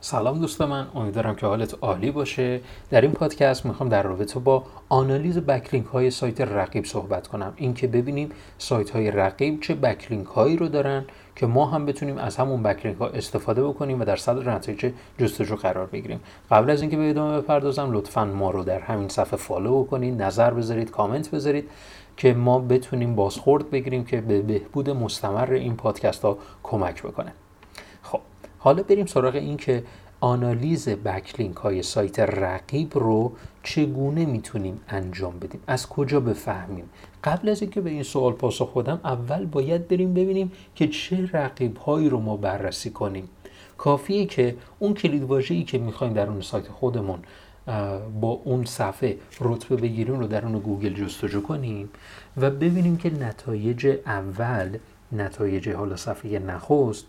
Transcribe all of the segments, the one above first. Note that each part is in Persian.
سلام دوست من امیدوارم که حالت عالی باشه. در این پادکست می‌خوام در رابطه با آنالیز backlink های سایت رقیب صحبت کنم. اینکه ببینیم سایت های رقیب چه backlink هایی رو دارن که ما هم بتونیم از همون backlink ها استفاده بکنیم و در صدر نتایج جستجو قرار بگیریم. قبل از اینکه به ادامه بپردازم لطفا ما رو در همین صفحه follow بکنید نظر بذارید کامنت بذارید که ما بتونیم بازخورد بگیریم که به بهبود مستمر این پادکست ها کمک بکنه. حالا بریم سراغ این که آنالیز backlink های سایت رقیب رو چگونه می‌تونیم انجام بدیم؟ از کجا بفهمیم؟ قبل از اینکه به این سوال پاسخ بدم اول باید بریم ببینیم که چه رقیب هایی رو ما بررسی کنیم. کافیه که اون کلیدواژه ای که می‌خوایم در اون سایت خودمون با اون صفحه رتبه بگیریم رو در اون گوگل جستجو کنیم و ببینیم که نتایج اول نتایج حالا صفحه نخست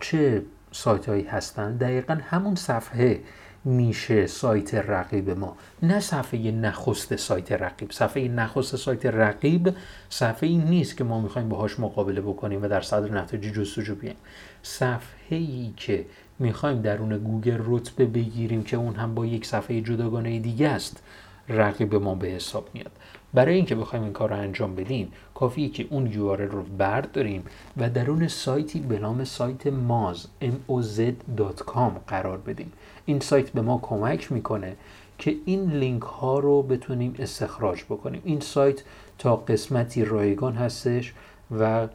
چه سایت هایی هستن. دقیقا همون صفحه میشه سایت رقیب ما. نه صفحه نخست سایت رقیب. صفحه نخست سایت رقیب صفحه ای نیست که ما می‌خوایم باهاش مقابله بکنیم و در صدر نتایج جستجو بیایم. صفحه ای که می‌خوایم درون گوگل رتبه بگیریم که اون هم با یک صفحه جداگانه دیگه است رقیب ما به حساب میاد. برای اینکه بخوایم این کار رو انجام بدیم کافیه که اون URL رو برداریم و درون سایتی به نام سایت ماز moz.com قرار بدیم. این سایت به ما کمک می‌کنه که این لینک ها رو بتونیم استخراج بکنیم. این سایت تا قسمتی رایگان هستش و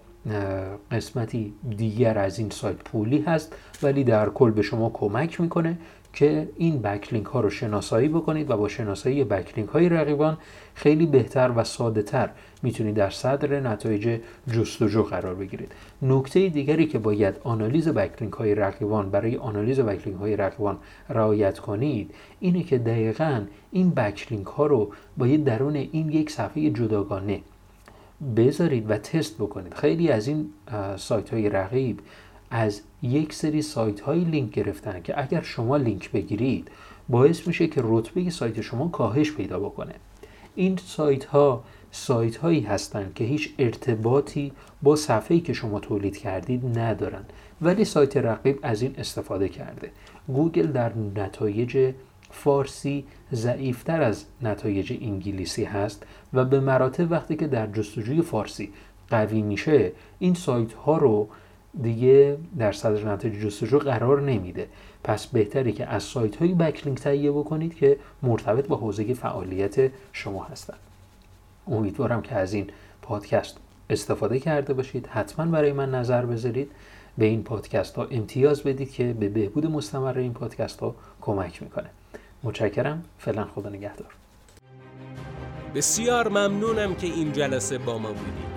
قسمتی دیگر از این سایت پولی هست ولی در کل به شما کمک می‌کنه که این بکلینک ها رو شناسایی بکنید و با شناسایی بکلینک های رقیبان خیلی بهتر و ساده تر می‌تونید در صدر نتایج جستجو قرار بگیرید. نکته دیگری که باید آنالیز backlink های رقیبان برای آنالیز backlink های رقیبان رعایت کنید اینه که دقیقا این backlink ها رو باید درون این یک صفحه جداگانه بذارید و تست بکنید. خیلی از این سایت های رقیب از یک سری سایت های لینک گرفتن که اگر شما لینک بگیرید باعث میشه که رتبه سایت شما کاهش پیدا بکنه. این سایت ها سایت هایی هستند که هیچ ارتباطی با صفحه‌ای که شما تولید کردید ندارن ولی سایت رقیب از این استفاده کرده. گوگل در نتایج فارسی ضعیفتر از نتایج انگلیسی هست و به مراتب وقتی که در جستجوی فارسی قوی میشه این سایت ها رو دیگه در صدر نتایج جستجو قرار نمیده. پس بهتره که از سایت های بکلینک تهیه بکنید که مرتبط با حوزه فعالیت شما هستند امیدوارم که از این پادکست استفاده کرده باشید. حتما برای من نظر بذارید. به این پادکست ها امتیاز بدید که به بهبود مستمر این پادکست ها کمک می‌کنه. متشکرم. فعلا خدا نگهدار. بسیار ممنونم که این جلسه با ما بودید.